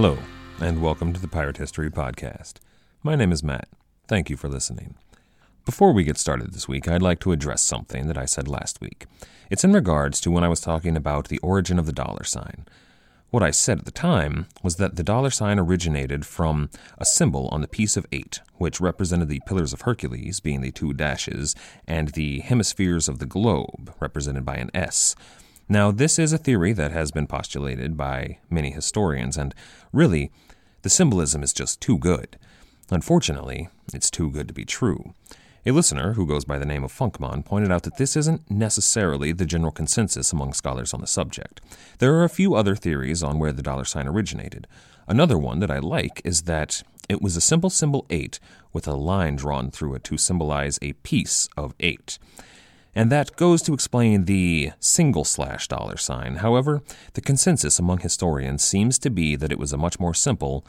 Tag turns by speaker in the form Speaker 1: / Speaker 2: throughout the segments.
Speaker 1: Hello, and welcome to the Pirate History Podcast. My name is Matt. Thank you for listening. Before we get started this week, I'd like to address something that I said last week. It's in regards to when I was talking about the origin of the dollar sign. What I said at the time was that the dollar sign originated from a symbol on the piece of eight, which represented the pillars of Hercules, being the two dashes, and the hemispheres of the globe, represented by an S. Now, this is a theory that has been postulated by many historians, and really, the symbolism is just too good. Unfortunately, it's too good to be true. A listener who goes by the name of Funkmon pointed out that this isn't necessarily the general consensus among scholars on the subject. There are a few other theories on where the dollar sign originated. Another one that I like is that it was a simple symbol 8 with a line drawn through it to symbolize a piece of 8 and that goes to explain the single slash dollar sign. However, the consensus among historians seems to be that it was a much more simple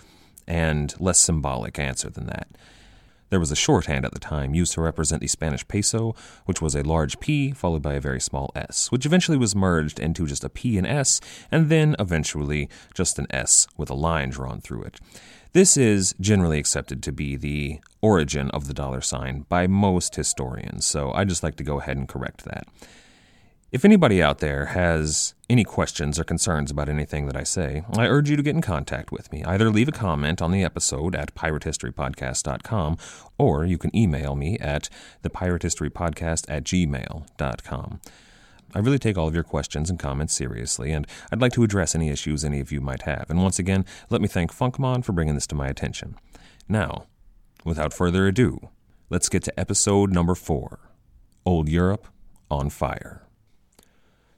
Speaker 1: and less symbolic answer than that. There was a shorthand at the time used to represent the Spanish peso, which was a large P followed by a very small s, which eventually was merged into just a P and S, and then eventually just an S with a line drawn through it. This is generally accepted to be the origin of the dollar sign by most historians, so I just like to go ahead and correct that. If anybody out there has any questions or concerns about anything that I say, I urge you to get in contact with me. Either leave a comment on the episode at piratehistorypodcast.com or you can email me at thepiratehistorypodcast at gmail.com. I really take all of your questions and comments seriously, and I'd like to address any issues any of you might have. And once again, let me thank Funkmon for bringing this to my attention. Now, without further ado, let's get to episode number four Old Europe on Fire.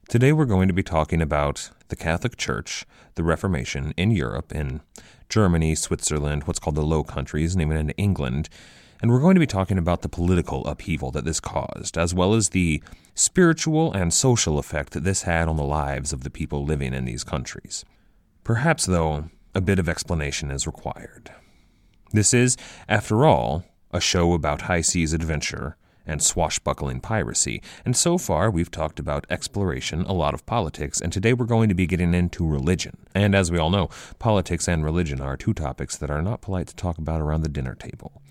Speaker 1: Today we're going to be talking about the Catholic Church, the Reformation in Europe, in Germany, Switzerland, what's called the Low Countries, and even in England, and we're going to be talking about the political upheaval that this caused, as well as the spiritual and social effect that this had on the lives of the people living in these countries. Perhaps, though, a bit of explanation is required. This is, after all, a show about high seas adventure and swashbuckling piracy, and so far we've talked about exploration, a lot of politics, and today we're going to be getting into religion. And as we all know, politics and religion are two topics that are not polite to talk about around the dinner table.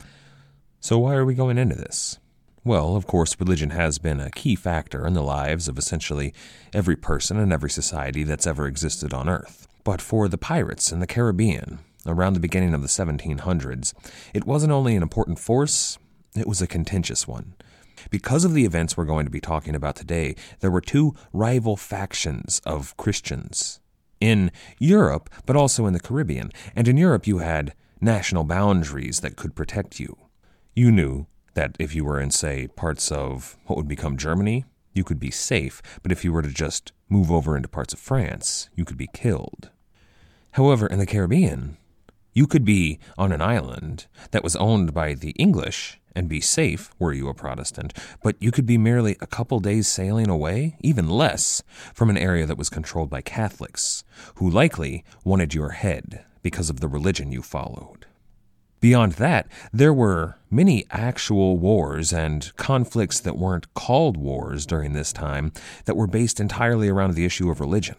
Speaker 1: So, why are we going into this? Well, of course, religion has been a key factor in the lives of essentially every person and every society that's ever existed on Earth. But for the pirates in the Caribbean, around the beginning of the 1700s, it wasn't only an important force, it was a contentious one. Because of the events we're going to be talking about today, there were two rival factions of Christians in Europe, but also in the Caribbean. And in Europe, you had national boundaries that could protect you. You knew that if you were in, say, parts of what would become Germany, you could be safe, but if you were to just move over into parts of France, you could be killed. However, in the Caribbean, you could be on an island that was owned by the English and be safe were you a Protestant, but you could be merely a couple days sailing away, even less, from an area that was controlled by Catholics, who likely wanted your head because of the religion you followed. Beyond that, there were many actual wars and conflicts that weren't called wars during this time that were based entirely around the issue of religion.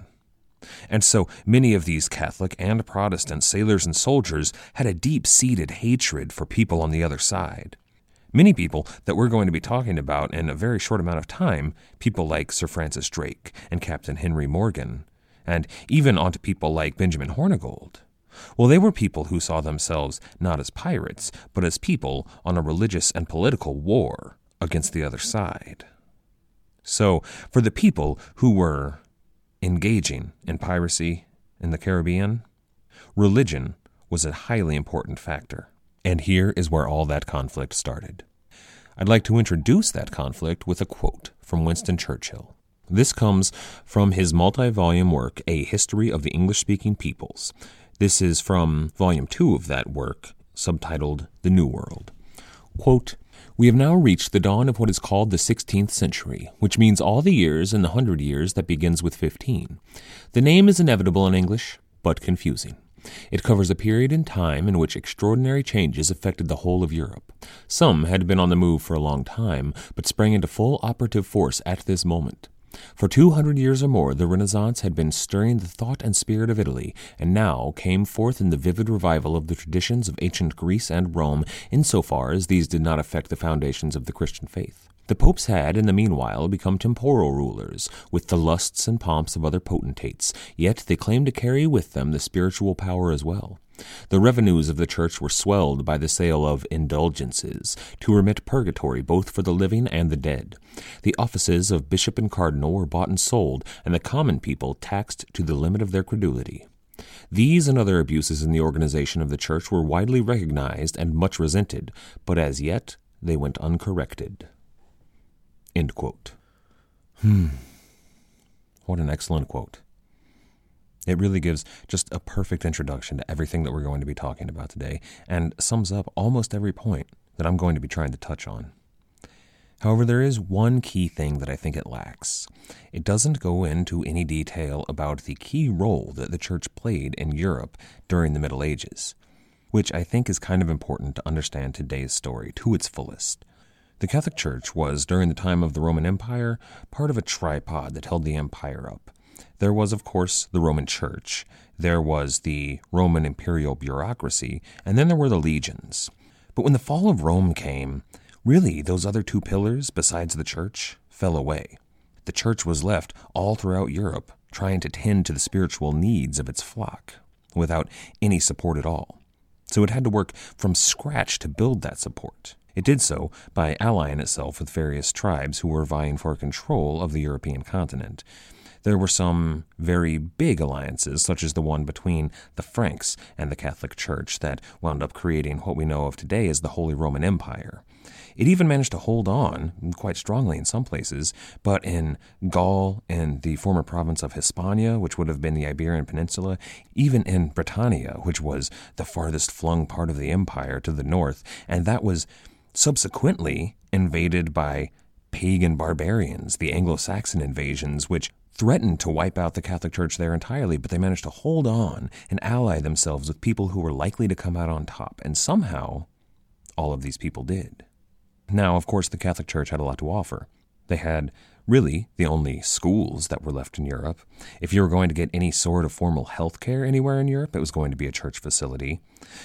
Speaker 1: And so many of these Catholic and Protestant sailors and soldiers had a deep seated hatred for people on the other side. Many people that we're going to be talking about in a very short amount of time, people like Sir Francis Drake and Captain Henry Morgan, and even onto people like Benjamin Hornigold. Well, they were people who saw themselves not as pirates, but as people on a religious and political war against the other side. So, for the people who were engaging in piracy in the Caribbean, religion was a highly important factor. And here is where all that conflict started. I'd like to introduce that conflict with a quote from Winston Churchill. This comes from his multi volume work, A History of the English Speaking Peoples. This is from volume two of that work, subtitled The New World. Quote, we have now reached the dawn of what is called the 16th century, which means all the years in the hundred years that begins with 15. The name is inevitable in English, but confusing. It covers a period in time in which extraordinary changes affected the whole of Europe. Some had been on the move for a long time, but sprang into full operative force at this moment. For two hundred years or more, the Renaissance had been stirring the thought and spirit of Italy, and now came forth in the vivid revival of the traditions of ancient Greece and Rome, in so far as these did not affect the foundations of the Christian faith. The popes had, in the meanwhile, become temporal rulers, with the lusts and pomps of other potentates, yet they claimed to carry with them the spiritual power as well. The revenues of the church were swelled by the sale of indulgences, to remit purgatory both for the living and the dead. The offices of bishop and cardinal were bought and sold, and the common people taxed to the limit of their credulity. These and other abuses in the organization of the church were widely recognized and much resented, but as yet they went uncorrected. End quote. Hmm. What an excellent quote. It really gives just a perfect introduction to everything that we're going to be talking about today and sums up almost every point that I'm going to be trying to touch on. However, there is one key thing that I think it lacks. It doesn't go into any detail about the key role that the church played in Europe during the Middle Ages, which I think is kind of important to understand today's story to its fullest. The Catholic Church was, during the time of the Roman Empire, part of a tripod that held the empire up. There was, of course, the Roman Church, there was the Roman imperial bureaucracy, and then there were the legions. But when the fall of Rome came, really those other two pillars, besides the Church, fell away. The Church was left all throughout Europe, trying to tend to the spiritual needs of its flock, without any support at all. So it had to work from scratch to build that support. It did so by allying itself with various tribes who were vying for control of the European continent. There were some very big alliances, such as the one between the Franks and the Catholic Church, that wound up creating what we know of today as the Holy Roman Empire. It even managed to hold on quite strongly in some places, but in Gaul and the former province of Hispania, which would have been the Iberian Peninsula, even in Britannia, which was the farthest flung part of the empire to the north, and that was subsequently invaded by pagan barbarians, the Anglo Saxon invasions, which threatened to wipe out the Catholic Church there entirely, but they managed to hold on and ally themselves with people who were likely to come out on top. And somehow, all of these people did. Now, of course, the Catholic Church had a lot to offer. They had really the only schools that were left in Europe. If you were going to get any sort of formal health care anywhere in Europe, it was going to be a church facility.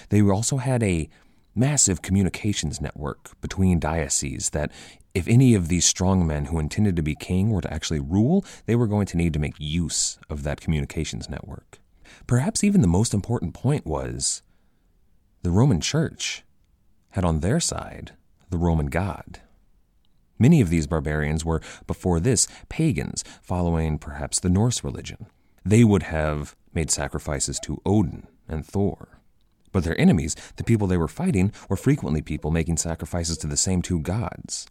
Speaker 1: They also had a massive communications network between dioceses that if any of these strong men who intended to be king were to actually rule, they were going to need to make use of that communications network. Perhaps even the most important point was the Roman Church had on their side the Roman God. Many of these barbarians were, before this, pagans, following perhaps the Norse religion. They would have made sacrifices to Odin and Thor. But their enemies, the people they were fighting, were frequently people making sacrifices to the same two gods.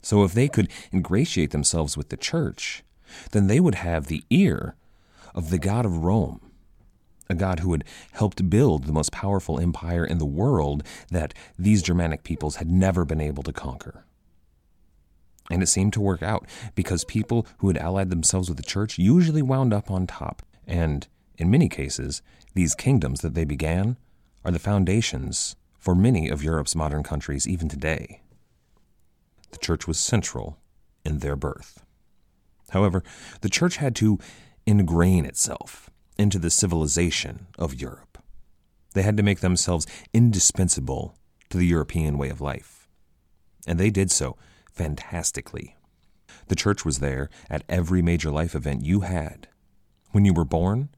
Speaker 1: So if they could ingratiate themselves with the church, then they would have the ear of the God of Rome, a God who had helped build the most powerful empire in the world that these Germanic peoples had never been able to conquer. And it seemed to work out because people who had allied themselves with the church usually wound up on top. And in many cases, these kingdoms that they began are the foundations for many of Europe's modern countries even today the church was central in their birth. However, the church had to ingrain itself into the civilization of Europe. They had to make themselves indispensable to the European way of life. And they did so fantastically. The church was there at every major life event you had. When you were born,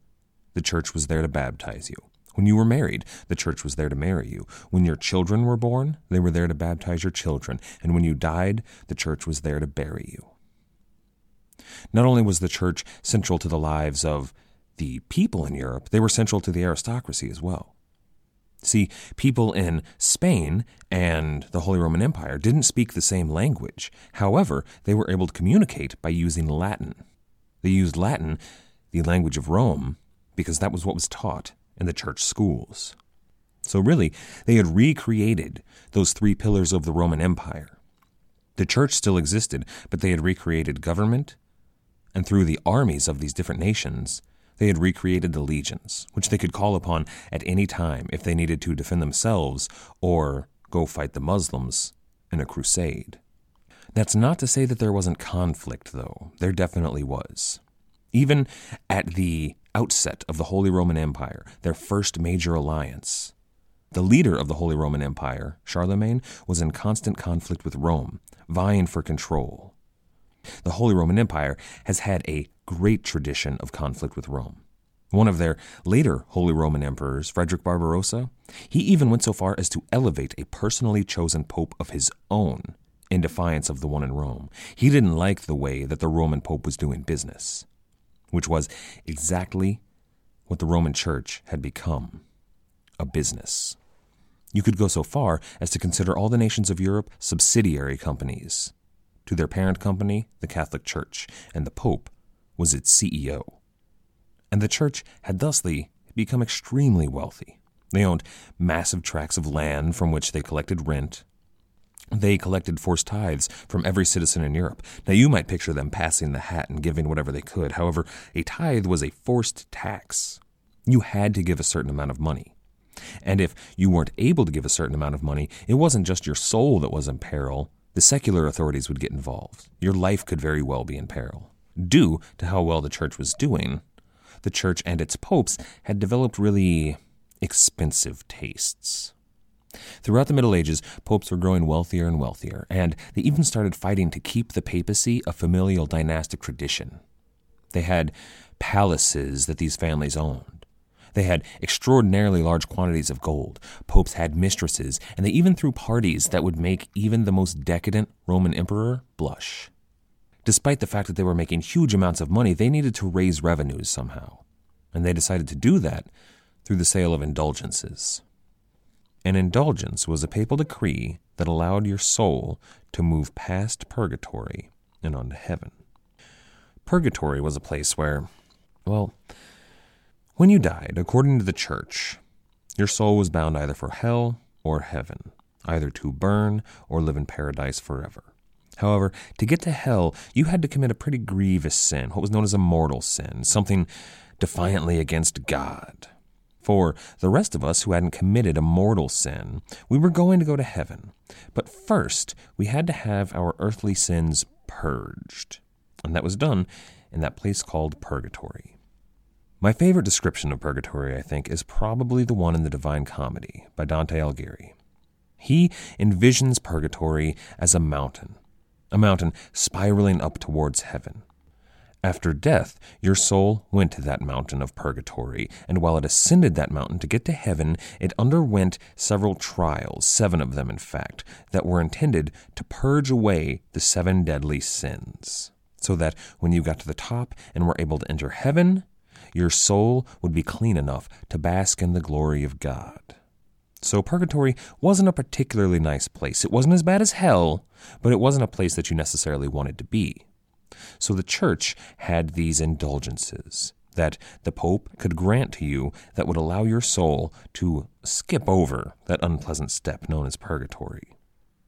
Speaker 1: the church was there to baptize you. When you were married, the church was there to marry you. When your children were born, they were there to baptize your children. And when you died, the church was there to bury you. Not only was the church central to the lives of the people in Europe, they were central to the aristocracy as well. See, people in Spain and the Holy Roman Empire didn't speak the same language. However, they were able to communicate by using Latin. They used Latin, the language of Rome, because that was what was taught in the church schools. So, really, they had recreated those three pillars of the Roman Empire. The church still existed, but they had recreated government, and through the armies of these different nations, they had recreated the legions, which they could call upon at any time if they needed to defend themselves or go fight the Muslims in a crusade. That's not to say that there wasn't conflict, though. There definitely was. Even at the outset of the Holy Roman Empire, their first major alliance, the leader of the Holy Roman Empire, Charlemagne, was in constant conflict with Rome, vying for control. The Holy Roman Empire has had a great tradition of conflict with Rome. One of their later Holy Roman emperors, Frederick Barbarossa, he even went so far as to elevate a personally chosen pope of his own in defiance of the one in Rome. He didn't like the way that the Roman pope was doing business, which was exactly what the Roman Church had become a business. You could go so far as to consider all the nations of Europe subsidiary companies to their parent company, the Catholic Church, and the Pope was its CEO. And the church had thusly become extremely wealthy. They owned massive tracts of land from which they collected rent. They collected forced tithes from every citizen in Europe. Now, you might picture them passing the hat and giving whatever they could. However, a tithe was a forced tax. You had to give a certain amount of money. And if you weren't able to give a certain amount of money, it wasn't just your soul that was in peril. The secular authorities would get involved. Your life could very well be in peril due to how well the church was doing, the church and its popes had developed really expensive tastes. Throughout the Middle Ages, popes were growing wealthier and wealthier, and they even started fighting to keep the papacy a familial dynastic tradition. They had palaces that these families owned. They had extraordinarily large quantities of gold. Popes had mistresses, and they even threw parties that would make even the most decadent Roman emperor blush. Despite the fact that they were making huge amounts of money, they needed to raise revenues somehow. And they decided to do that through the sale of indulgences. An indulgence was a papal decree that allowed your soul to move past purgatory and onto heaven. Purgatory was a place where, well, when you died, according to the church, your soul was bound either for hell or heaven, either to burn or live in paradise forever. However, to get to hell, you had to commit a pretty grievous sin, what was known as a mortal sin, something defiantly against God. For the rest of us who hadn't committed a mortal sin, we were going to go to heaven. But first, we had to have our earthly sins purged. And that was done in that place called purgatory. My favorite description of purgatory, I think, is probably the one in the Divine Comedy by Dante Alighieri. He envisions purgatory as a mountain, a mountain spiraling up towards heaven. After death, your soul went to that mountain of purgatory, and while it ascended that mountain to get to heaven, it underwent several trials, seven of them, in fact, that were intended to purge away the seven deadly sins, so that when you got to the top and were able to enter heaven, your soul would be clean enough to bask in the glory of God. So purgatory wasn't a particularly nice place. It wasn't as bad as hell, but it wasn't a place that you necessarily wanted to be. So the church had these indulgences that the Pope could grant to you that would allow your soul to skip over that unpleasant step known as purgatory.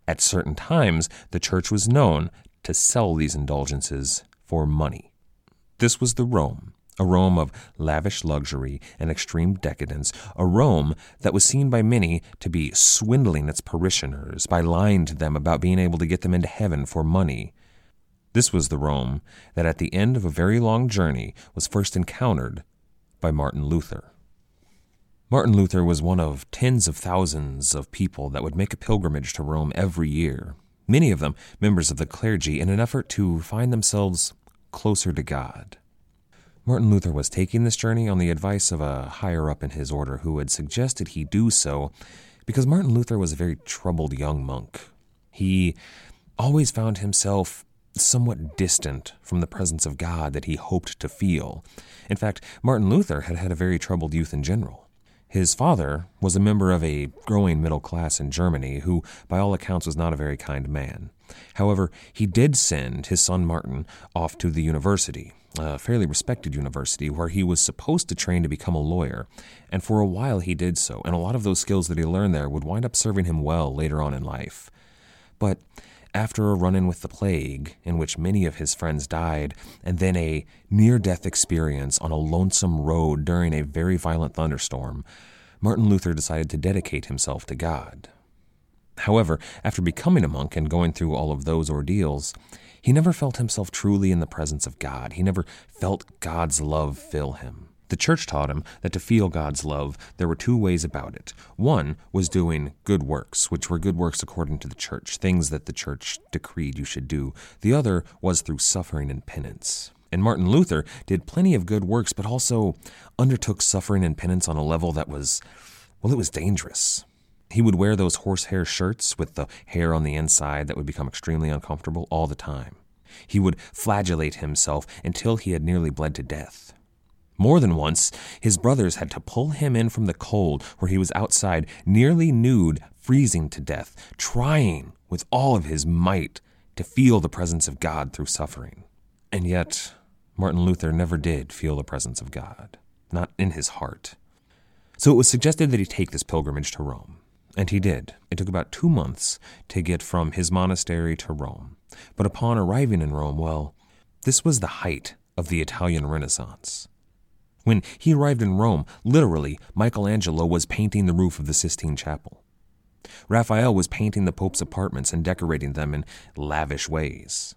Speaker 1: At certain times, the church was known to sell these indulgences for money. This was the Rome a Rome of lavish luxury and extreme decadence, a Rome that was seen by many to be swindling its parishioners by lying to them about being able to get them into heaven for money. This was the Rome that at the end of a very long journey was first encountered by Martin Luther. Martin Luther was one of tens of thousands of people that would make a pilgrimage to Rome every year, many of them members of the clergy, in an effort to find themselves closer to God. Martin Luther was taking this journey on the advice of a higher up in his order who had suggested he do so because Martin Luther was a very troubled young monk. He always found himself somewhat distant from the presence of God that he hoped to feel. In fact, Martin Luther had had a very troubled youth in general. His father was a member of a growing middle class in Germany who, by all accounts, was not a very kind man. However, he did send his son Martin off to the university, a fairly respected university, where he was supposed to train to become a lawyer. And for a while he did so, and a lot of those skills that he learned there would wind up serving him well later on in life. But after a run in with the plague, in which many of his friends died, and then a near death experience on a lonesome road during a very violent thunderstorm, Martin Luther decided to dedicate himself to God. However, after becoming a monk and going through all of those ordeals, he never felt himself truly in the presence of God. He never felt God's love fill him. The church taught him that to feel God's love, there were two ways about it. One was doing good works, which were good works according to the church, things that the church decreed you should do. The other was through suffering and penance. And Martin Luther did plenty of good works, but also undertook suffering and penance on a level that was, well, it was dangerous. He would wear those horsehair shirts with the hair on the inside that would become extremely uncomfortable all the time. He would flagellate himself until he had nearly bled to death. More than once, his brothers had to pull him in from the cold where he was outside, nearly nude, freezing to death, trying with all of his might to feel the presence of God through suffering. And yet, Martin Luther never did feel the presence of God, not in his heart. So it was suggested that he take this pilgrimage to Rome. And he did. It took about two months to get from his monastery to Rome. But upon arriving in Rome, well, this was the height of the Italian Renaissance. When he arrived in Rome, literally, Michelangelo was painting the roof of the Sistine Chapel. Raphael was painting the Pope's apartments and decorating them in lavish ways.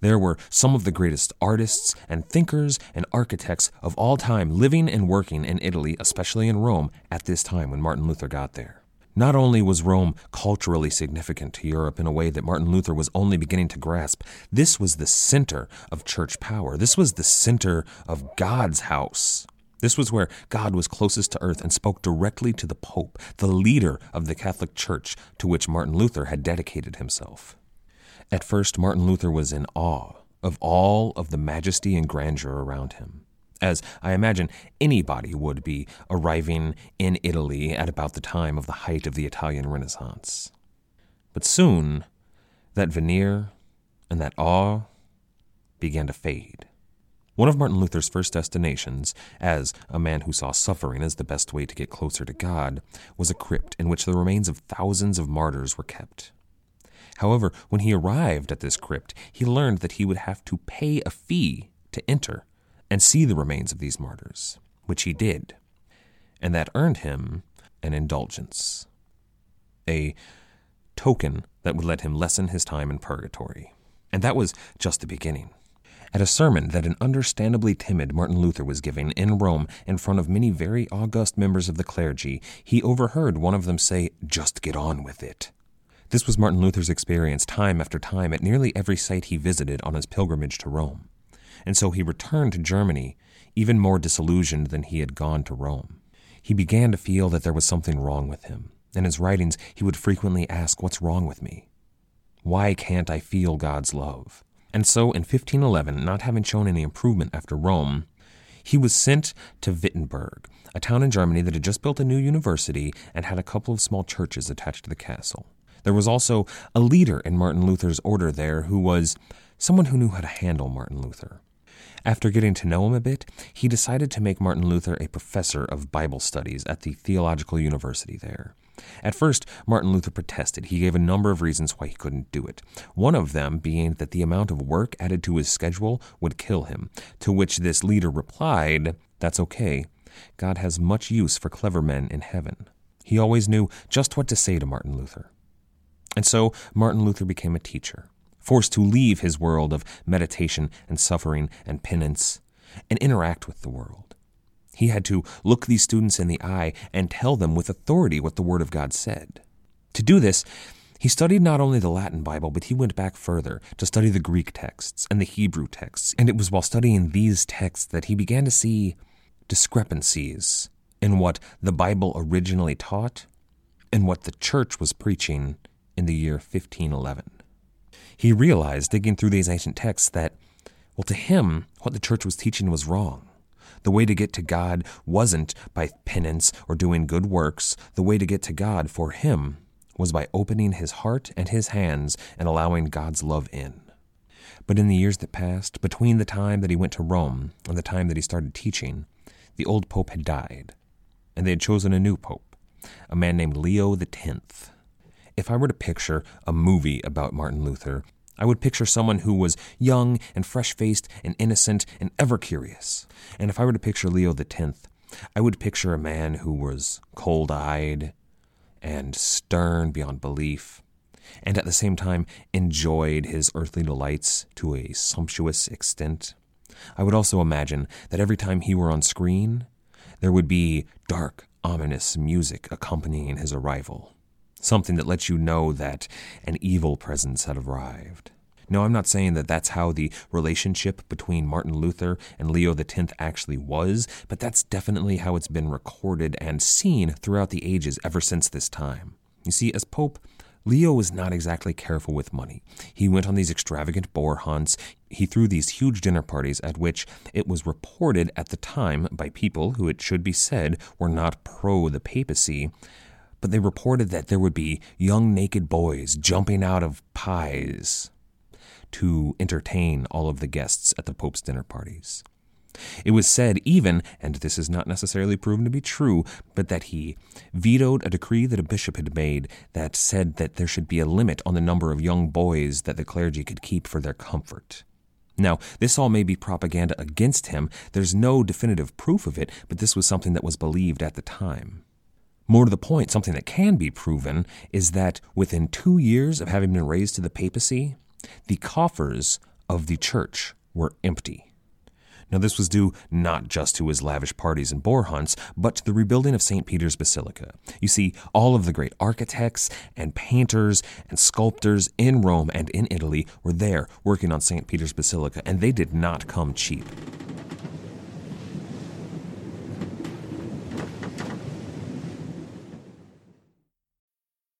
Speaker 1: There were some of the greatest artists and thinkers and architects of all time living and working in Italy, especially in Rome, at this time when Martin Luther got there. Not only was Rome culturally significant to Europe in a way that Martin Luther was only beginning to grasp, this was the center of church power. This was the center of God's house. This was where God was closest to earth and spoke directly to the Pope, the leader of the Catholic Church to which Martin Luther had dedicated himself. At first, Martin Luther was in awe of all of the majesty and grandeur around him, as I imagine anybody would be arriving in Italy at about the time of the height of the Italian Renaissance. But soon, that veneer and that awe began to fade. One of Martin Luther's first destinations, as a man who saw suffering as the best way to get closer to God, was a crypt in which the remains of thousands of martyrs were kept. However, when he arrived at this crypt, he learned that he would have to pay a fee to enter and see the remains of these martyrs, which he did. And that earned him an indulgence, a token that would let him lessen his time in purgatory. And that was just the beginning. At a sermon that an understandably timid Martin Luther was giving in Rome in front of many very august members of the clergy, he overheard one of them say, Just get on with it. This was Martin Luther's experience time after time at nearly every site he visited on his pilgrimage to Rome. And so he returned to Germany even more disillusioned than he had gone to Rome. He began to feel that there was something wrong with him. In his writings, he would frequently ask, What's wrong with me? Why can't I feel God's love? And so in 1511, not having shown any improvement after Rome, he was sent to Wittenberg, a town in Germany that had just built a new university and had a couple of small churches attached to the castle. There was also a leader in Martin Luther's order there who was someone who knew how to handle Martin Luther. After getting to know him a bit, he decided to make Martin Luther a professor of Bible studies at the theological university there. At first, Martin Luther protested. He gave a number of reasons why he couldn't do it. One of them being that the amount of work added to his schedule would kill him, to which this leader replied, That's okay. God has much use for clever men in heaven. He always knew just what to say to Martin Luther. And so Martin Luther became a teacher, forced to leave his world of meditation and suffering and penance and interact with the world. He had to look these students in the eye and tell them with authority what the Word of God said. To do this, He studied not only the Latin Bible, but he went back further to study the Greek texts and the Hebrew texts. And it was while studying these texts that he began to see discrepancies in what the Bible originally taught and what the church was preaching in the year 1511. He realized, digging through these ancient texts, that, well, to him, what the church was teaching was wrong. The way to get to God wasn't by penance or doing good works. The way to get to God for him was by opening his heart and his hands and allowing God's love in. But in the years that passed, between the time that he went to Rome and the time that he started teaching, the old pope had died, and they had chosen a new pope, a man named Leo X. If I were to picture a movie about Martin Luther, I would picture someone who was young and fresh faced and innocent and ever curious. And if I were to picture Leo X, I would picture a man who was cold eyed and stern beyond belief, and at the same time enjoyed his earthly delights to a sumptuous extent. I would also imagine that every time he were on screen, there would be dark, ominous music accompanying his arrival something that lets you know that an evil presence had arrived. No, I'm not saying that that's how the relationship between Martin Luther and Leo X actually was, but that's definitely how it's been recorded and seen throughout the ages ever since this time. You see, as Pope, Leo was not exactly careful with money. He went on these extravagant boar hunts. He threw these huge dinner parties at which it was reported at the time by people who, it should be said, were not pro the papacy but they reported that there would be young naked boys jumping out of pies to entertain all of the guests at the Pope's dinner parties. It was said even, and this is not necessarily proven to be true, but that he vetoed a decree that a bishop had made that said that there should be a limit on the number of young boys that the clergy could keep for their comfort. Now, this all may be propaganda against him. There's no definitive proof of it, but this was something that was believed at the time. More to the point, something that can be proven is that within two years of having been raised to the papacy, the coffers of the church were empty. Now, this was due not just to his lavish parties and boar hunts, but to the rebuilding of St. Peter's Basilica. You see, all of the great architects and painters and sculptors in Rome and in Italy were there working on St. Peter's Basilica, and they did not come cheap.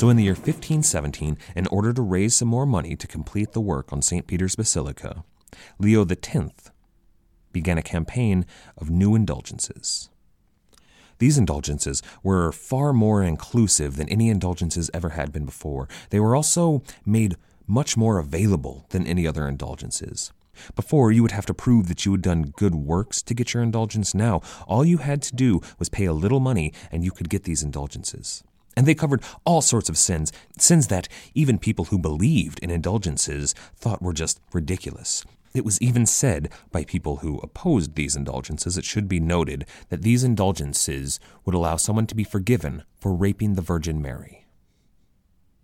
Speaker 1: So, in the year 1517, in order to raise some more money to complete the work on St. Peter's Basilica, Leo X began a campaign of new indulgences. These indulgences were far more inclusive than any indulgences ever had been before. They were also made much more available than any other indulgences. Before, you would have to prove that you had done good works to get your indulgence. Now, all you had to do was pay a little money and you could get these indulgences. And they covered all sorts of sins, sins that even people who believed in indulgences thought were just ridiculous. It was even said by people who opposed these indulgences, it should be noted, that these indulgences would allow someone to be forgiven for raping the Virgin Mary.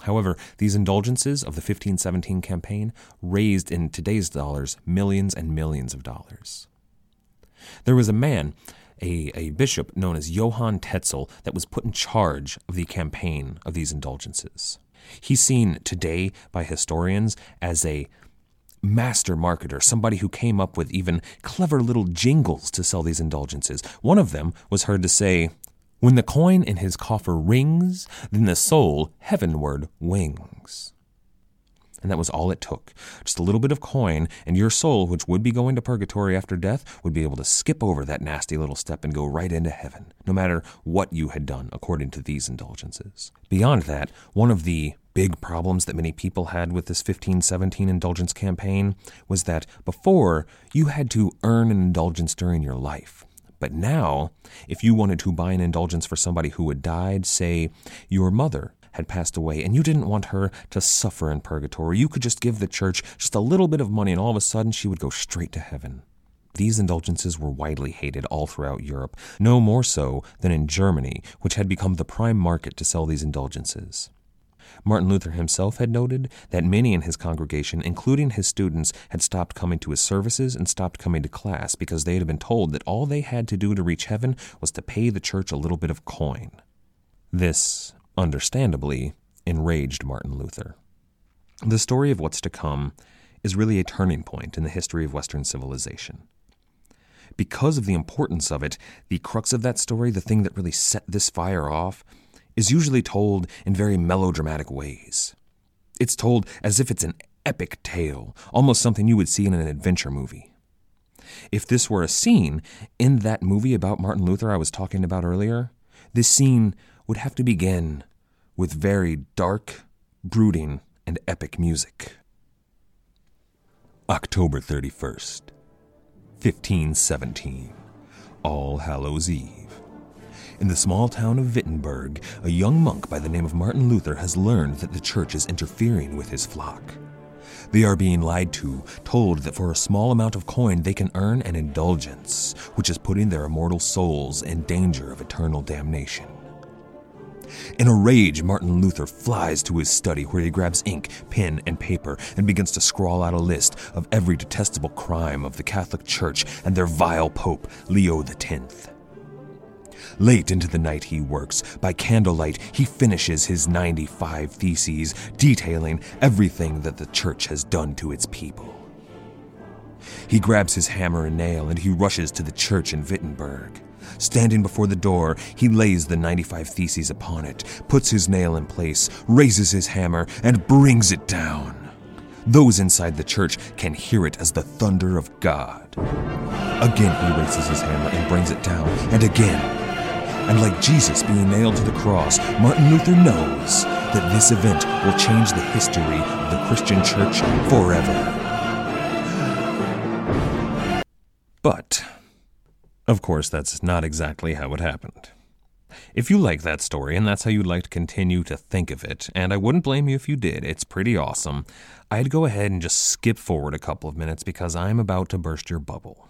Speaker 1: However, these indulgences of the 1517 campaign raised in today's dollars millions and millions of dollars. There was a man, a, a bishop known as Johann Tetzel, that was put in charge of the campaign of these indulgences. He's seen today by historians as a master marketer, somebody who came up with even clever little jingles to sell these indulgences. One of them was heard to say, When the coin in his coffer rings, then the soul heavenward wings. And that was all it took. Just a little bit of coin, and your soul, which would be going to purgatory after death, would be able to skip over that nasty little step and go right into heaven, no matter what you had done according to these indulgences. Beyond that, one of the big problems that many people had with this 1517 indulgence campaign was that before, you had to earn an indulgence during your life. But now, if you wanted to buy an indulgence for somebody who had died, say your mother had passed away and you didn't want her to suffer in purgatory, you could just give the church just a little bit of money and all of a sudden she would go straight to heaven. These indulgences were widely hated all throughout Europe, no more so than in Germany, which had become the prime market to sell these indulgences. Martin Luther himself had noted that many in his congregation, including his students, had stopped coming to his services and stopped coming to class because they had been told that all they had to do to reach heaven was to pay the church a little bit of coin. This, understandably, enraged Martin Luther. The story of what's to come is really a turning point in the history of Western civilization. Because of the importance of it, the crux of that story, the thing that really set this fire off, is usually told in very melodramatic ways. It's told as if it's an epic tale, almost something you would see in an adventure movie. If this were a scene in that movie about Martin Luther I was talking about earlier, this scene would have to begin with very dark, brooding, and epic music. October 31st, 1517, All Hallows Eve. In the small town of Wittenberg, a young monk by the name of Martin Luther has learned that the church is interfering with his flock. They are being lied to, told that for a small amount of coin they can earn an indulgence, which is putting their immortal souls in danger of eternal damnation. In a rage, Martin Luther flies to his study where he grabs ink, pen, and paper and begins to scrawl out a list of every detestable crime of the Catholic Church and their vile Pope, Leo X. Late into the night, he works. By candlelight, he finishes his 95 theses, detailing everything that the church has done to its people. He grabs his hammer and nail and he rushes to the church in Wittenberg. Standing before the door, he lays the 95 Theses upon it, puts his nail in place, raises his hammer, and brings it down. Those inside the church can hear it as the thunder of God. Again, he raises his hammer and brings it down, and again. And like Jesus being nailed to the cross, Martin Luther knows that this event will change the history of the Christian church forever. But, of course, that's not exactly how it happened. If you like that story and that's how you'd like to continue to think of it, and I wouldn't blame you if you did, it's pretty awesome, I'd go ahead and just skip forward a couple of minutes because I'm about to burst your bubble.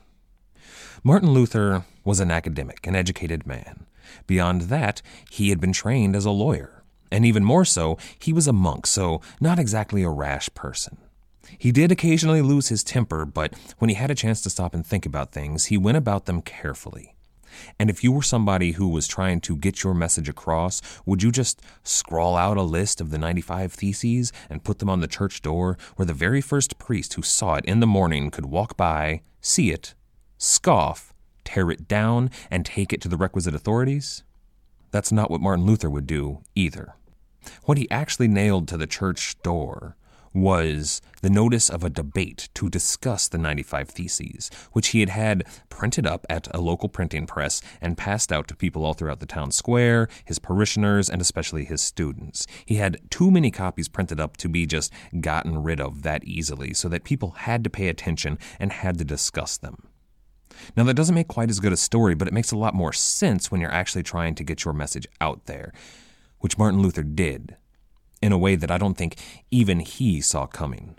Speaker 1: Martin Luther was an academic, an educated man. Beyond that, he had been trained as a lawyer. And even more so, he was a monk, so not exactly a rash person. He did occasionally lose his temper, but when he had a chance to stop and think about things, he went about them carefully. And if you were somebody who was trying to get your message across, would you just scrawl out a list of the 95 Theses and put them on the church door where the very first priest who saw it in the morning could walk by, see it, scoff, tear it down, and take it to the requisite authorities? That's not what Martin Luther would do either. What he actually nailed to the church door was the notice of a debate to discuss the 95 Theses, which he had had printed up at a local printing press and passed out to people all throughout the town square, his parishioners, and especially his students. He had too many copies printed up to be just gotten rid of that easily, so that people had to pay attention and had to discuss them. Now, that doesn't make quite as good a story, but it makes a lot more sense when you're actually trying to get your message out there, which Martin Luther did in a way that I don't think even he saw coming.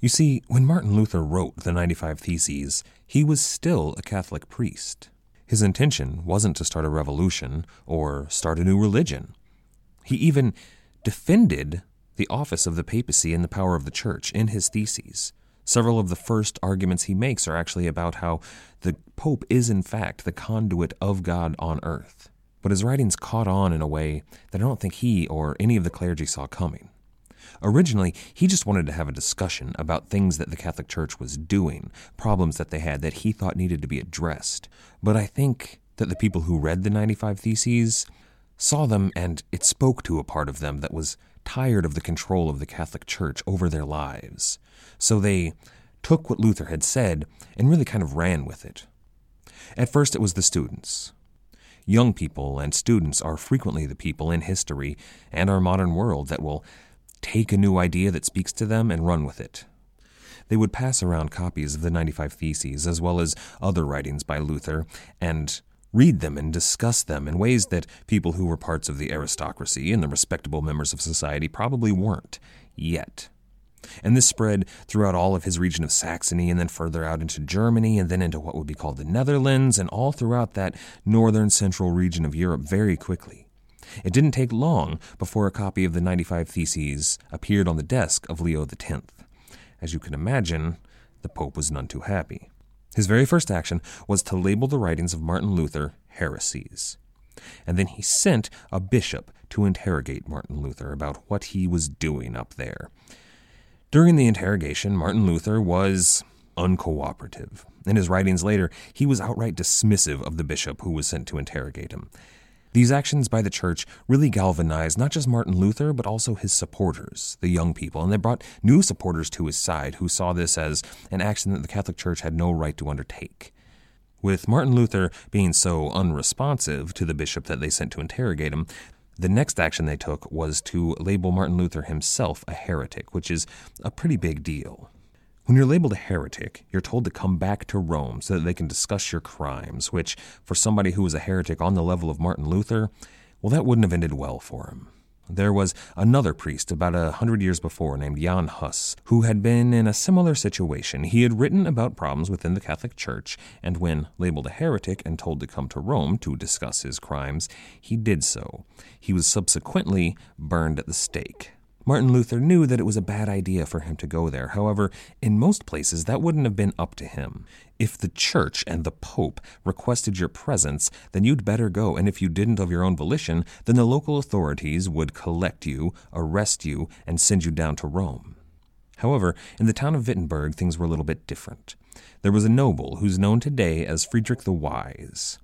Speaker 1: You see, when Martin Luther wrote the 95 Theses, he was still a Catholic priest. His intention wasn't to start a revolution or start a new religion. He even defended the office of the papacy and the power of the church in his theses. Several of the first arguments he makes are actually about how the Pope is, in fact, the conduit of God on earth. But his writings caught on in a way that I don't think he or any of the clergy saw coming. Originally, he just wanted to have a discussion about things that the Catholic Church was doing, problems that they had that he thought needed to be addressed. But I think that the people who read the 95 Theses saw them and it spoke to a part of them that was tired of the control of the Catholic Church over their lives. So they took what Luther had said and really kind of ran with it. At first, it was the students. Young people and students are frequently the people in history and our modern world that will take a new idea that speaks to them and run with it. They would pass around copies of the 95 Theses as well as other writings by Luther and read them and discuss them in ways that people who were parts of the aristocracy and the respectable members of society probably weren't yet. And this spread throughout all of his region of Saxony and then further out into Germany and then into what would be called the Netherlands and all throughout that northern central region of Europe very quickly. It didn't take long before a copy of the 95 Theses appeared on the desk of Leo X. As you can imagine, the Pope was none too happy. His very first action was to label the writings of Martin Luther heresies. And then he sent a bishop to interrogate Martin Luther about what he was doing up there. During the interrogation, Martin Luther was uncooperative. In his writings later, he was outright dismissive of the bishop who was sent to interrogate him. These actions by the church really galvanized not just Martin Luther, but also his supporters, the young people, and they brought new supporters to his side who saw this as an action that the Catholic Church had no right to undertake. With Martin Luther being so unresponsive to the bishop that they sent to interrogate him, the next action they took was to label Martin Luther himself a heretic, which is a pretty big deal. When you're labeled a heretic, you're told to come back to Rome so that they can discuss your crimes, which, for somebody who was a heretic on the level of Martin Luther, well, that wouldn't have ended well for him. There was another priest about a hundred years before named Jan Hus, who had been in a similar situation. He had written about problems within the Catholic Church, and when labeled a heretic and told to come to Rome to discuss his crimes, he did so. He was subsequently burned at the stake. Martin Luther knew that it was a bad idea for him to go there. However, in most places, that wouldn't have been up to him. If the church and the pope requested your presence, then you'd better go, and if you didn't of your own volition, then the local authorities would collect you, arrest you, and send you down to Rome. However, in the town of Wittenberg, things were a little bit different. There was a noble who's known today as Friedrich the Wise.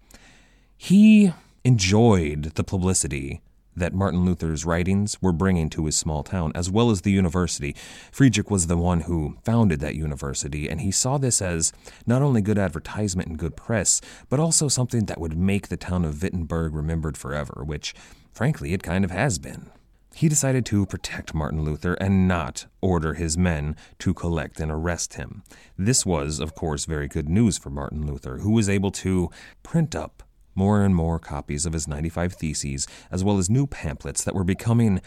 Speaker 1: He enjoyed the publicity that Martin Luther's writings were bringing to his small town, as well as the university. Friedrich was the one who founded that university, and he saw this as not only good advertisement and good press, but also something that would make the town of Wittenberg remembered forever, which, frankly, it kind of has been. He decided to protect Martin Luther and not order his men to collect and arrest him. This was, of course, very good news for Martin Luther, who was able to print up more and more copies of his 95 Theses, as well as new pamphlets that were becoming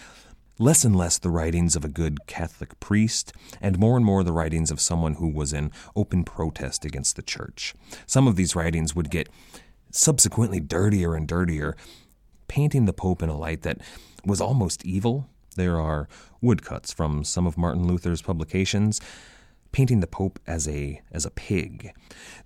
Speaker 1: less and less the writings of a good Catholic priest, and more and more the writings of someone who was in open protest against the church. Some of these writings would get subsequently dirtier and dirtier, painting the Pope in a light that was almost evil. There are woodcuts from some of Martin Luther's publications painting the Pope as a as a pig.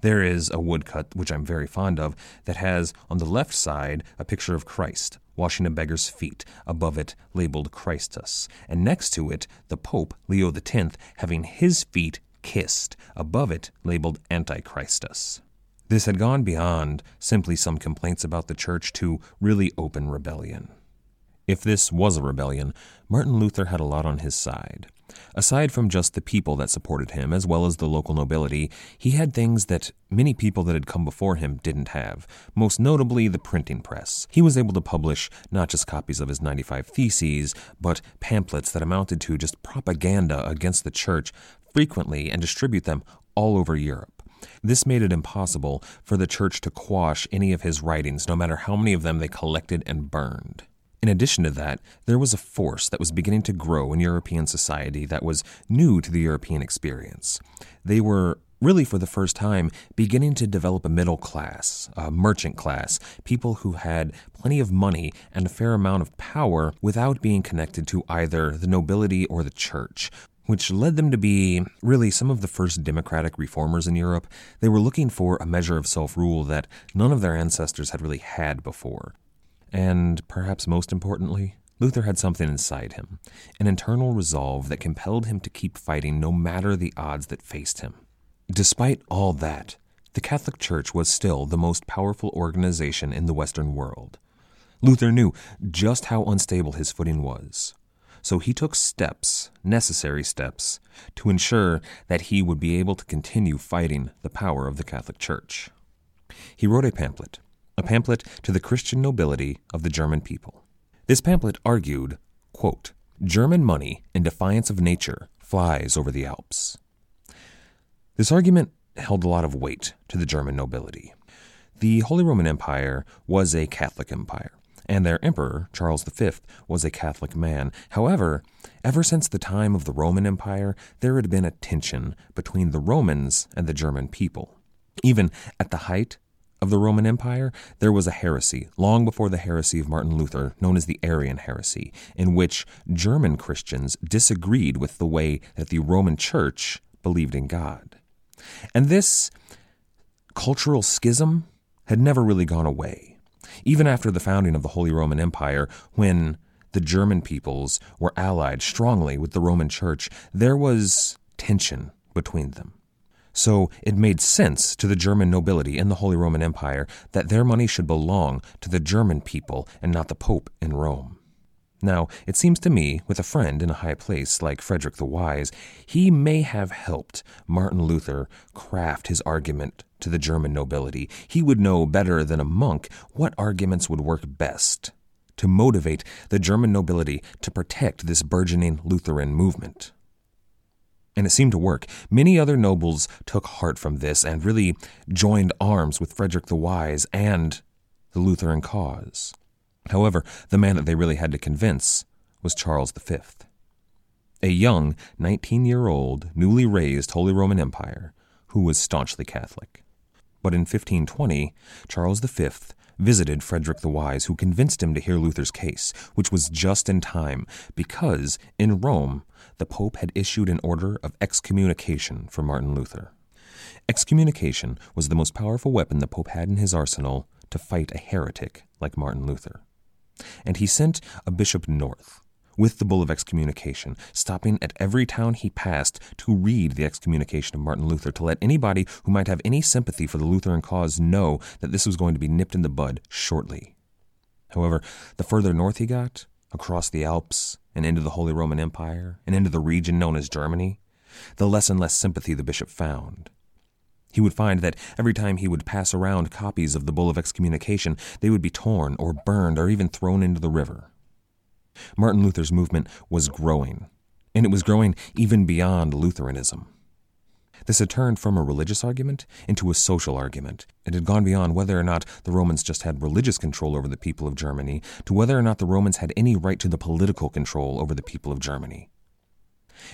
Speaker 1: There is a woodcut which I'm very fond of that has on the left side a picture of Christ washing a beggar's feet, above it labeled Christus, and next to it the Pope Leo X having his feet kissed, above it labeled Antichristus. This had gone beyond simply some complaints about the church to really open rebellion. If this was a rebellion, Martin Luther had a lot on his side. Aside from just the people that supported him, as well as the local nobility, he had things that many people that had come before him didn't have, most notably the printing press. He was able to publish not just copies of his 95 Theses, but pamphlets that amounted to just propaganda against the church frequently and distribute them all over Europe. This made it impossible for the church to quash any of his writings, no matter how many of them they collected and burned. In addition to that, there was a force that was beginning to grow in European society that was new to the European experience. They were really for the first time beginning to develop a middle class, a merchant class, people who had plenty of money and a fair amount of power without being connected to either the nobility or the church. Which led them to be really some of the first democratic reformers in Europe. They were looking for a measure of self rule that none of their ancestors had really had before. And perhaps most importantly, Luther had something inside him an internal resolve that compelled him to keep fighting no matter the odds that faced him. Despite all that, the Catholic Church was still the most powerful organization in the Western world. Luther knew just how unstable his footing was, so he took steps, necessary steps, to ensure that he would be able to continue fighting the power of the Catholic Church. He wrote a pamphlet, a pamphlet to the Christian nobility of the German people. This pamphlet argued, quote, German money, in defiance of nature, flies over the Alps. This argument held a lot of weight to the German nobility. The Holy Roman Empire was a Catholic empire, and their emperor, Charles V, was a Catholic man. However, ever since the time of the Roman Empire, there had been a tension between the Romans and the German people. Even at the height of the Roman Empire, there was a heresy, long before the heresy of Martin Luther, known as the Arian heresy, in which German Christians disagreed with the way that the Roman Church believed in God. And this cultural schism had never really gone away. Even after the founding of the Holy Roman Empire, when the German peoples were allied strongly with the Roman Church, there was tension between them. So it made sense to the German nobility in the Holy Roman Empire that their money should belong to the German people and not the Pope in Rome. Now, it seems to me, with a friend in a high place like Frederick the Wise, he may have helped Martin Luther craft his argument to the German nobility. He would know better than a monk what arguments would work best to motivate the German nobility to protect this burgeoning Lutheran movement. And it seemed to work. Many other nobles took heart from this and really joined arms with Frederick the Wise and the Lutheran cause. However, the man that they really had to convince was Charles V. A young, 19 year old, newly raised Holy Roman Empire who was staunchly Catholic. But in 1520, Charles V visited Frederick the Wise, who convinced him to hear Luther's case, which was just in time because in Rome the Pope had issued an order of excommunication for Martin Luther. Excommunication was the most powerful weapon the Pope had in his arsenal to fight a heretic like Martin Luther and he sent a bishop north with the bull of excommunication, stopping at every town he passed to read the excommunication of Martin Luther, to let anybody who might have any sympathy for the Lutheran cause know that this was going to be nipped in the bud shortly. However, the further north he got, across the Alps and into the Holy Roman Empire and into the region known as Germany, the less and less sympathy the bishop found. He would find that every time he would pass around copies of the Bull of Excommunication, they would be torn or burned or even thrown into the river. Martin Luther's movement was growing, and it was growing even beyond Lutheranism. This had turned from a religious argument into a social argument. It had gone beyond whether or not the Romans just had religious control over the people of Germany to whether or not the Romans had any right to the political control over the people of Germany.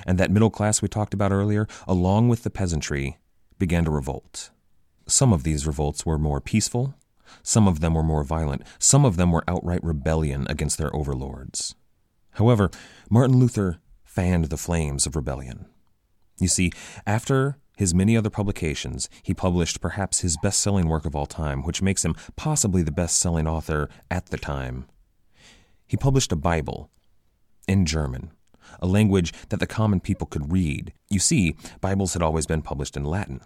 Speaker 1: And that middle class we talked about earlier, along with the peasantry, began to revolt. Some of these revolts were more peaceful, some of them were more violent, some of them were outright rebellion against their overlords. However, Martin Luther fanned the flames of rebellion. You see, after his many other publications, he published perhaps his best selling work of all time, which makes him possibly the best selling author at the time. He published a Bible in German a language that the common people could read. You see, Bibles had always been published in Latin.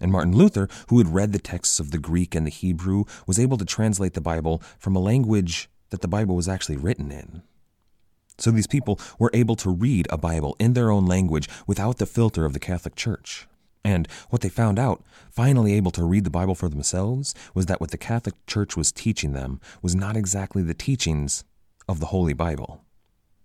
Speaker 1: And Martin Luther, who had read the texts of the Greek and the Hebrew, was able to translate the Bible from a language that the Bible was actually written in. So these people were able to read a Bible in their own language without the filter of the Catholic Church. And what they found out, finally able to read the Bible for themselves, was that what the Catholic Church was teaching them was not exactly the teachings of the Holy Bible.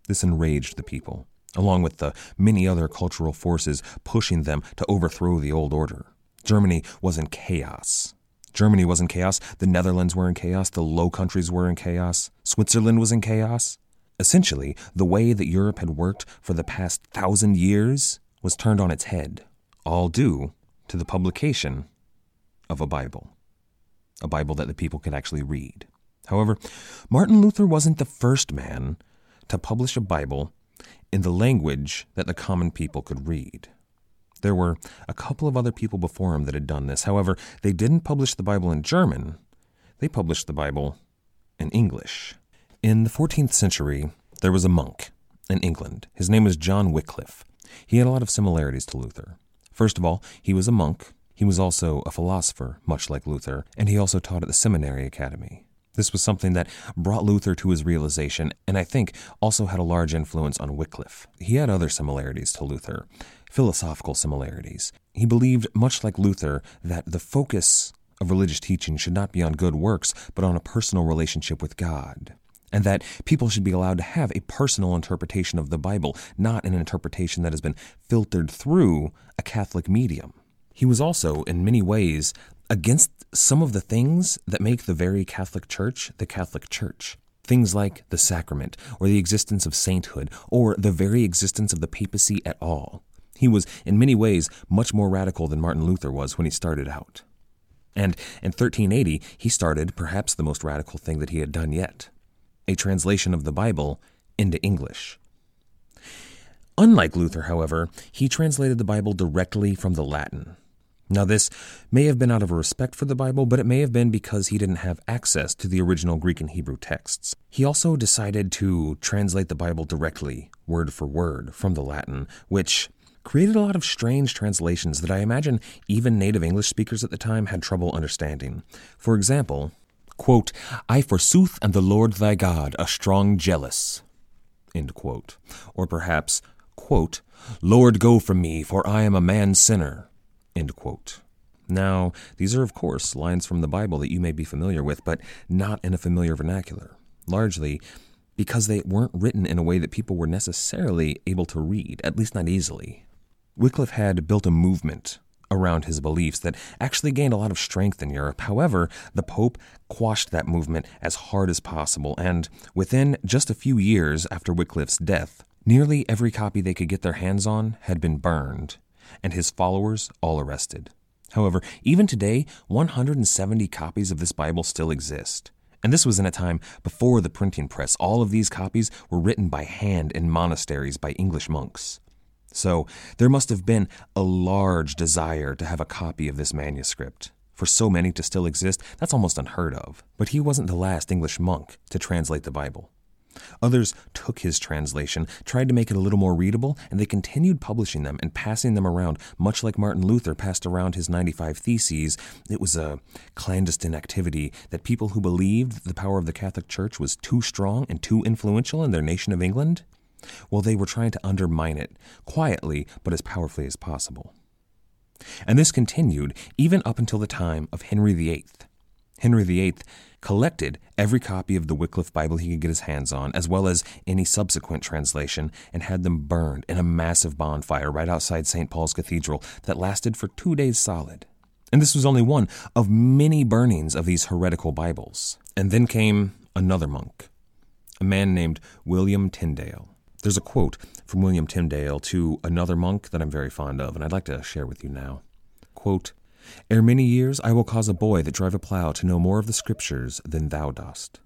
Speaker 1: This enraged the people, along with the many other cultural forces pushing them to overthrow the old order. Germany was in chaos. Germany was in chaos, the Netherlands were in chaos, the Low Countries were in chaos, Switzerland was in chaos. Essentially, the way that Europe had worked for the past thousand years was turned on its head, all due to the publication of a Bible. A Bible that the people could actually read. However, Martin Luther wasn't the first man to publish a Bible in the language that the common people could read. There were a couple of other people before him that had done this. However, they didn't publish the Bible in German, they published the Bible in English. In the 14th century, there was a monk in England. His name was John Wycliffe. He had a lot of similarities to Luther. First of all, he was a monk. He was also a philosopher, much like Luther, and he also taught at the seminary academy. This was something that brought Luther to his realization, and I think also had a large influence on Wycliffe. He had other similarities to Luther, philosophical similarities. He believed, much like Luther, that the focus of religious teaching should not be on good works, but on a personal relationship with God. And that people should be allowed to have a personal interpretation of the Bible, not an interpretation that has been filtered through a Catholic medium. He was also, in many ways, against some of the things that make the very Catholic Church the Catholic Church. Things like the sacrament, or the existence of sainthood, or the very existence of the papacy at all. He was, in many ways, much more radical than Martin Luther was when he started out. And in 1380, he started perhaps the most radical thing that he had done yet a translation of the Bible into English. Unlike Luther, however, he translated the Bible directly from the Latin. Now, this may have been out of a respect for the Bible, but it may have been because he didn't have access to the original Greek and Hebrew texts. He also decided to translate the Bible directly, word for word, from the Latin, which created a lot of strange translations that I imagine even native English speakers at the time had trouble understanding. For example, quote, I forsooth am the Lord thy God, a strong jealous, end quote. Or perhaps, quote, Lord, go from me, for I am a man sinner. Now, these are, of course, lines from the Bible that you may be familiar with, but not in a familiar vernacular, largely because they weren't written in a way that people were necessarily able to read, at least not easily. Wycliffe had built a movement around his beliefs that actually gained a lot of strength in Europe. However, the Pope quashed that movement as hard as possible, and within just a few years after Wycliffe's death, nearly every copy they could get their hands on had been burned and his followers all arrested. However, even today, 170 copies of this Bible still exist. And this was in a time before the printing press. All of these copies were written by hand in monasteries by English monks. So there must have been a large desire to have a copy of this manuscript. For so many to still exist, that's almost unheard of. But he wasn't the last English monk to translate the Bible. Others took his translation, tried to make it a little more readable, and they continued publishing them and passing them around, much like Martin Luther passed around his 95 Theses. It was a clandestine activity that people who believed the power of the Catholic Church was too strong and too influential in their nation of England, well, they were trying to undermine it, quietly but as powerfully as possible. And this continued even up until the time of Henry VIII. Henry VIII collected every copy of the Wycliffe Bible he could get his hands on, as well as any subsequent translation, and had them burned in a massive bonfire right outside St. Paul's Cathedral that lasted for two days solid. And this was only one of many burnings of these heretical Bibles. And then came another monk, a man named William Tyndale. There's a quote from William Tyndale to another monk that I'm very fond of, and I'd like to share with you now. Quote, Ere many years I will cause a boy that drive a plough to know more of the Scriptures than thou dost.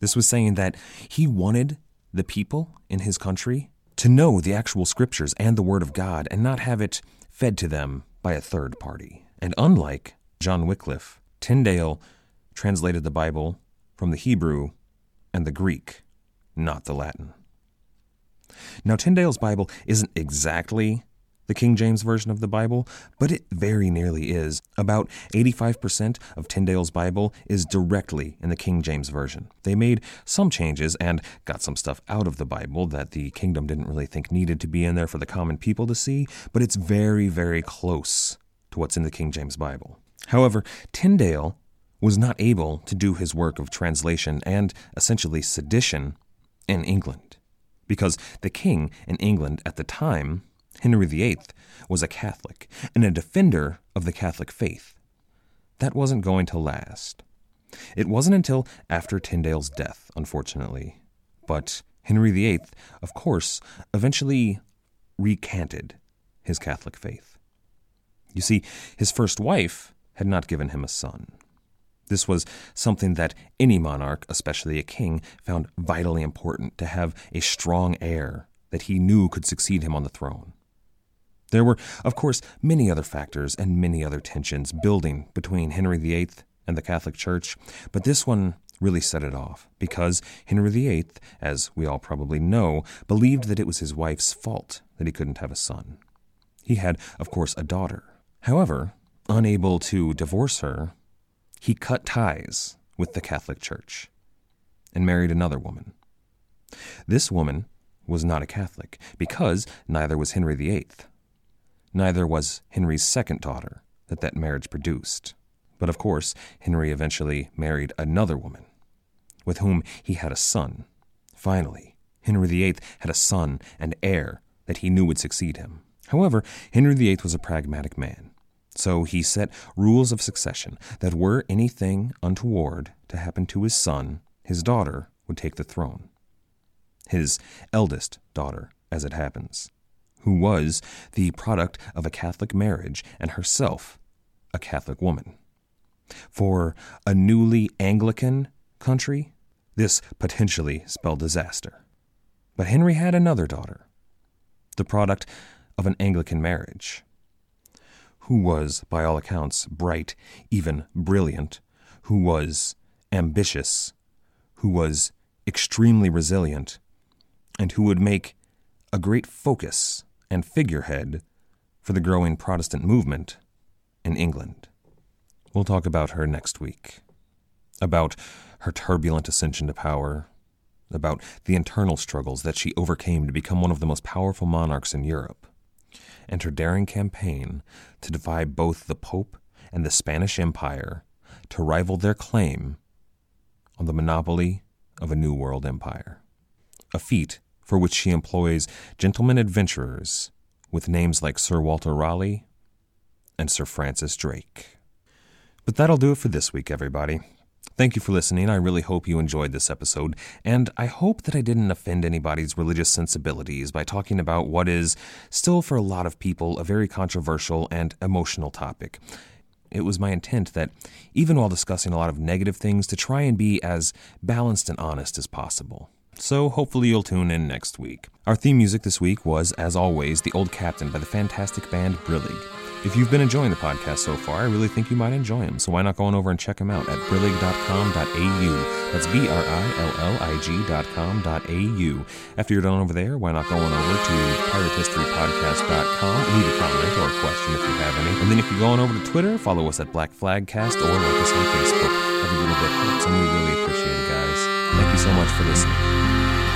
Speaker 1: This was saying that he wanted the people in his country to know the actual Scriptures and the Word of God and not have it fed to them by a third party. And unlike John Wycliffe, Tyndale translated the Bible from the Hebrew and the Greek, not the Latin. Now, Tyndale's Bible isn't exactly the King James Version of the Bible, but it very nearly is. About 85% of Tyndale's Bible is directly in the King James Version. They made some changes and got some stuff out of the Bible that the kingdom didn't really think needed to be in there for the common people to see, but it's very, very close to what's in the King James Bible. However, Tyndale was not able to do his work of translation and essentially sedition in England because the king in England at the time Henry VIII was a Catholic and a defender of the Catholic faith. that wasn't going to last. It wasn't until after Tyndale's death, unfortunately. But Henry VIII, of course, eventually recanted his Catholic faith. You see, his first wife had not given him a son. This was something that any monarch, especially a king, found vitally important to have a strong heir that he knew could succeed him on the throne. There were, of course, many other factors and many other tensions building between Henry VIII and the Catholic Church, but this one really set it off because Henry VIII, as we all probably know, believed that it was his wife's fault that he couldn't have a son. He had, of course, a daughter. However, unable to divorce her, he cut ties with the Catholic Church and married another woman. This woman was not a Catholic because neither was Henry VIII. Neither was Henry's second daughter that that marriage produced. But of course, Henry eventually married another woman, with whom he had a son. Finally, Henry VIII had a son and heir that he knew would succeed him. However, Henry VIII was a pragmatic man, so he set rules of succession that were anything untoward to happen to his son, his daughter would take the throne. His eldest daughter, as it happens, who was the product of a Catholic marriage and herself a Catholic woman. For a newly Anglican country, this potentially spelled disaster. But Henry had another daughter, the product of an Anglican marriage, who was, by all accounts, bright, even brilliant, who was ambitious, who was extremely resilient, and who would make a great focus and figurehead for the growing Protestant movement in England. We'll talk about her next week. About her turbulent ascension to power, about the internal struggles that she overcame to become one of the most powerful monarchs in Europe, and her daring campaign to defy both the Pope and the Spanish Empire to rival their claim on the monopoly of a New World empire. A feat for which she employs gentlemen adventurers with names like Sir Walter Raleigh and Sir Francis Drake. But that'll do it for this week, everybody. Thank you for listening. I really hope you enjoyed this episode, and I hope that I didn't offend anybody's religious sensibilities by talking about what is still, for a lot of people, a very controversial and emotional topic. It was my intent that, even while discussing a lot of negative things, to try and be as balanced and honest as possible. So hopefully you'll tune in next week. Our theme music this week was, as always, The Old Captain by the fantastic band Brillig. If you've been enjoying the podcast so far, I really think you might enjoy them, so why not go on over and check them out at brillig.com.au. That's B R I L L I G.com.au. After you're done over there, why not go on over to piratehistorypodcast.com, leave a comment or a question if you have any. And then if you go on over to Twitter, follow us at Black Flag Cast or like us on Facebook. Every little bit helps, and we really appreciate it, guys. Thank you so much for listening.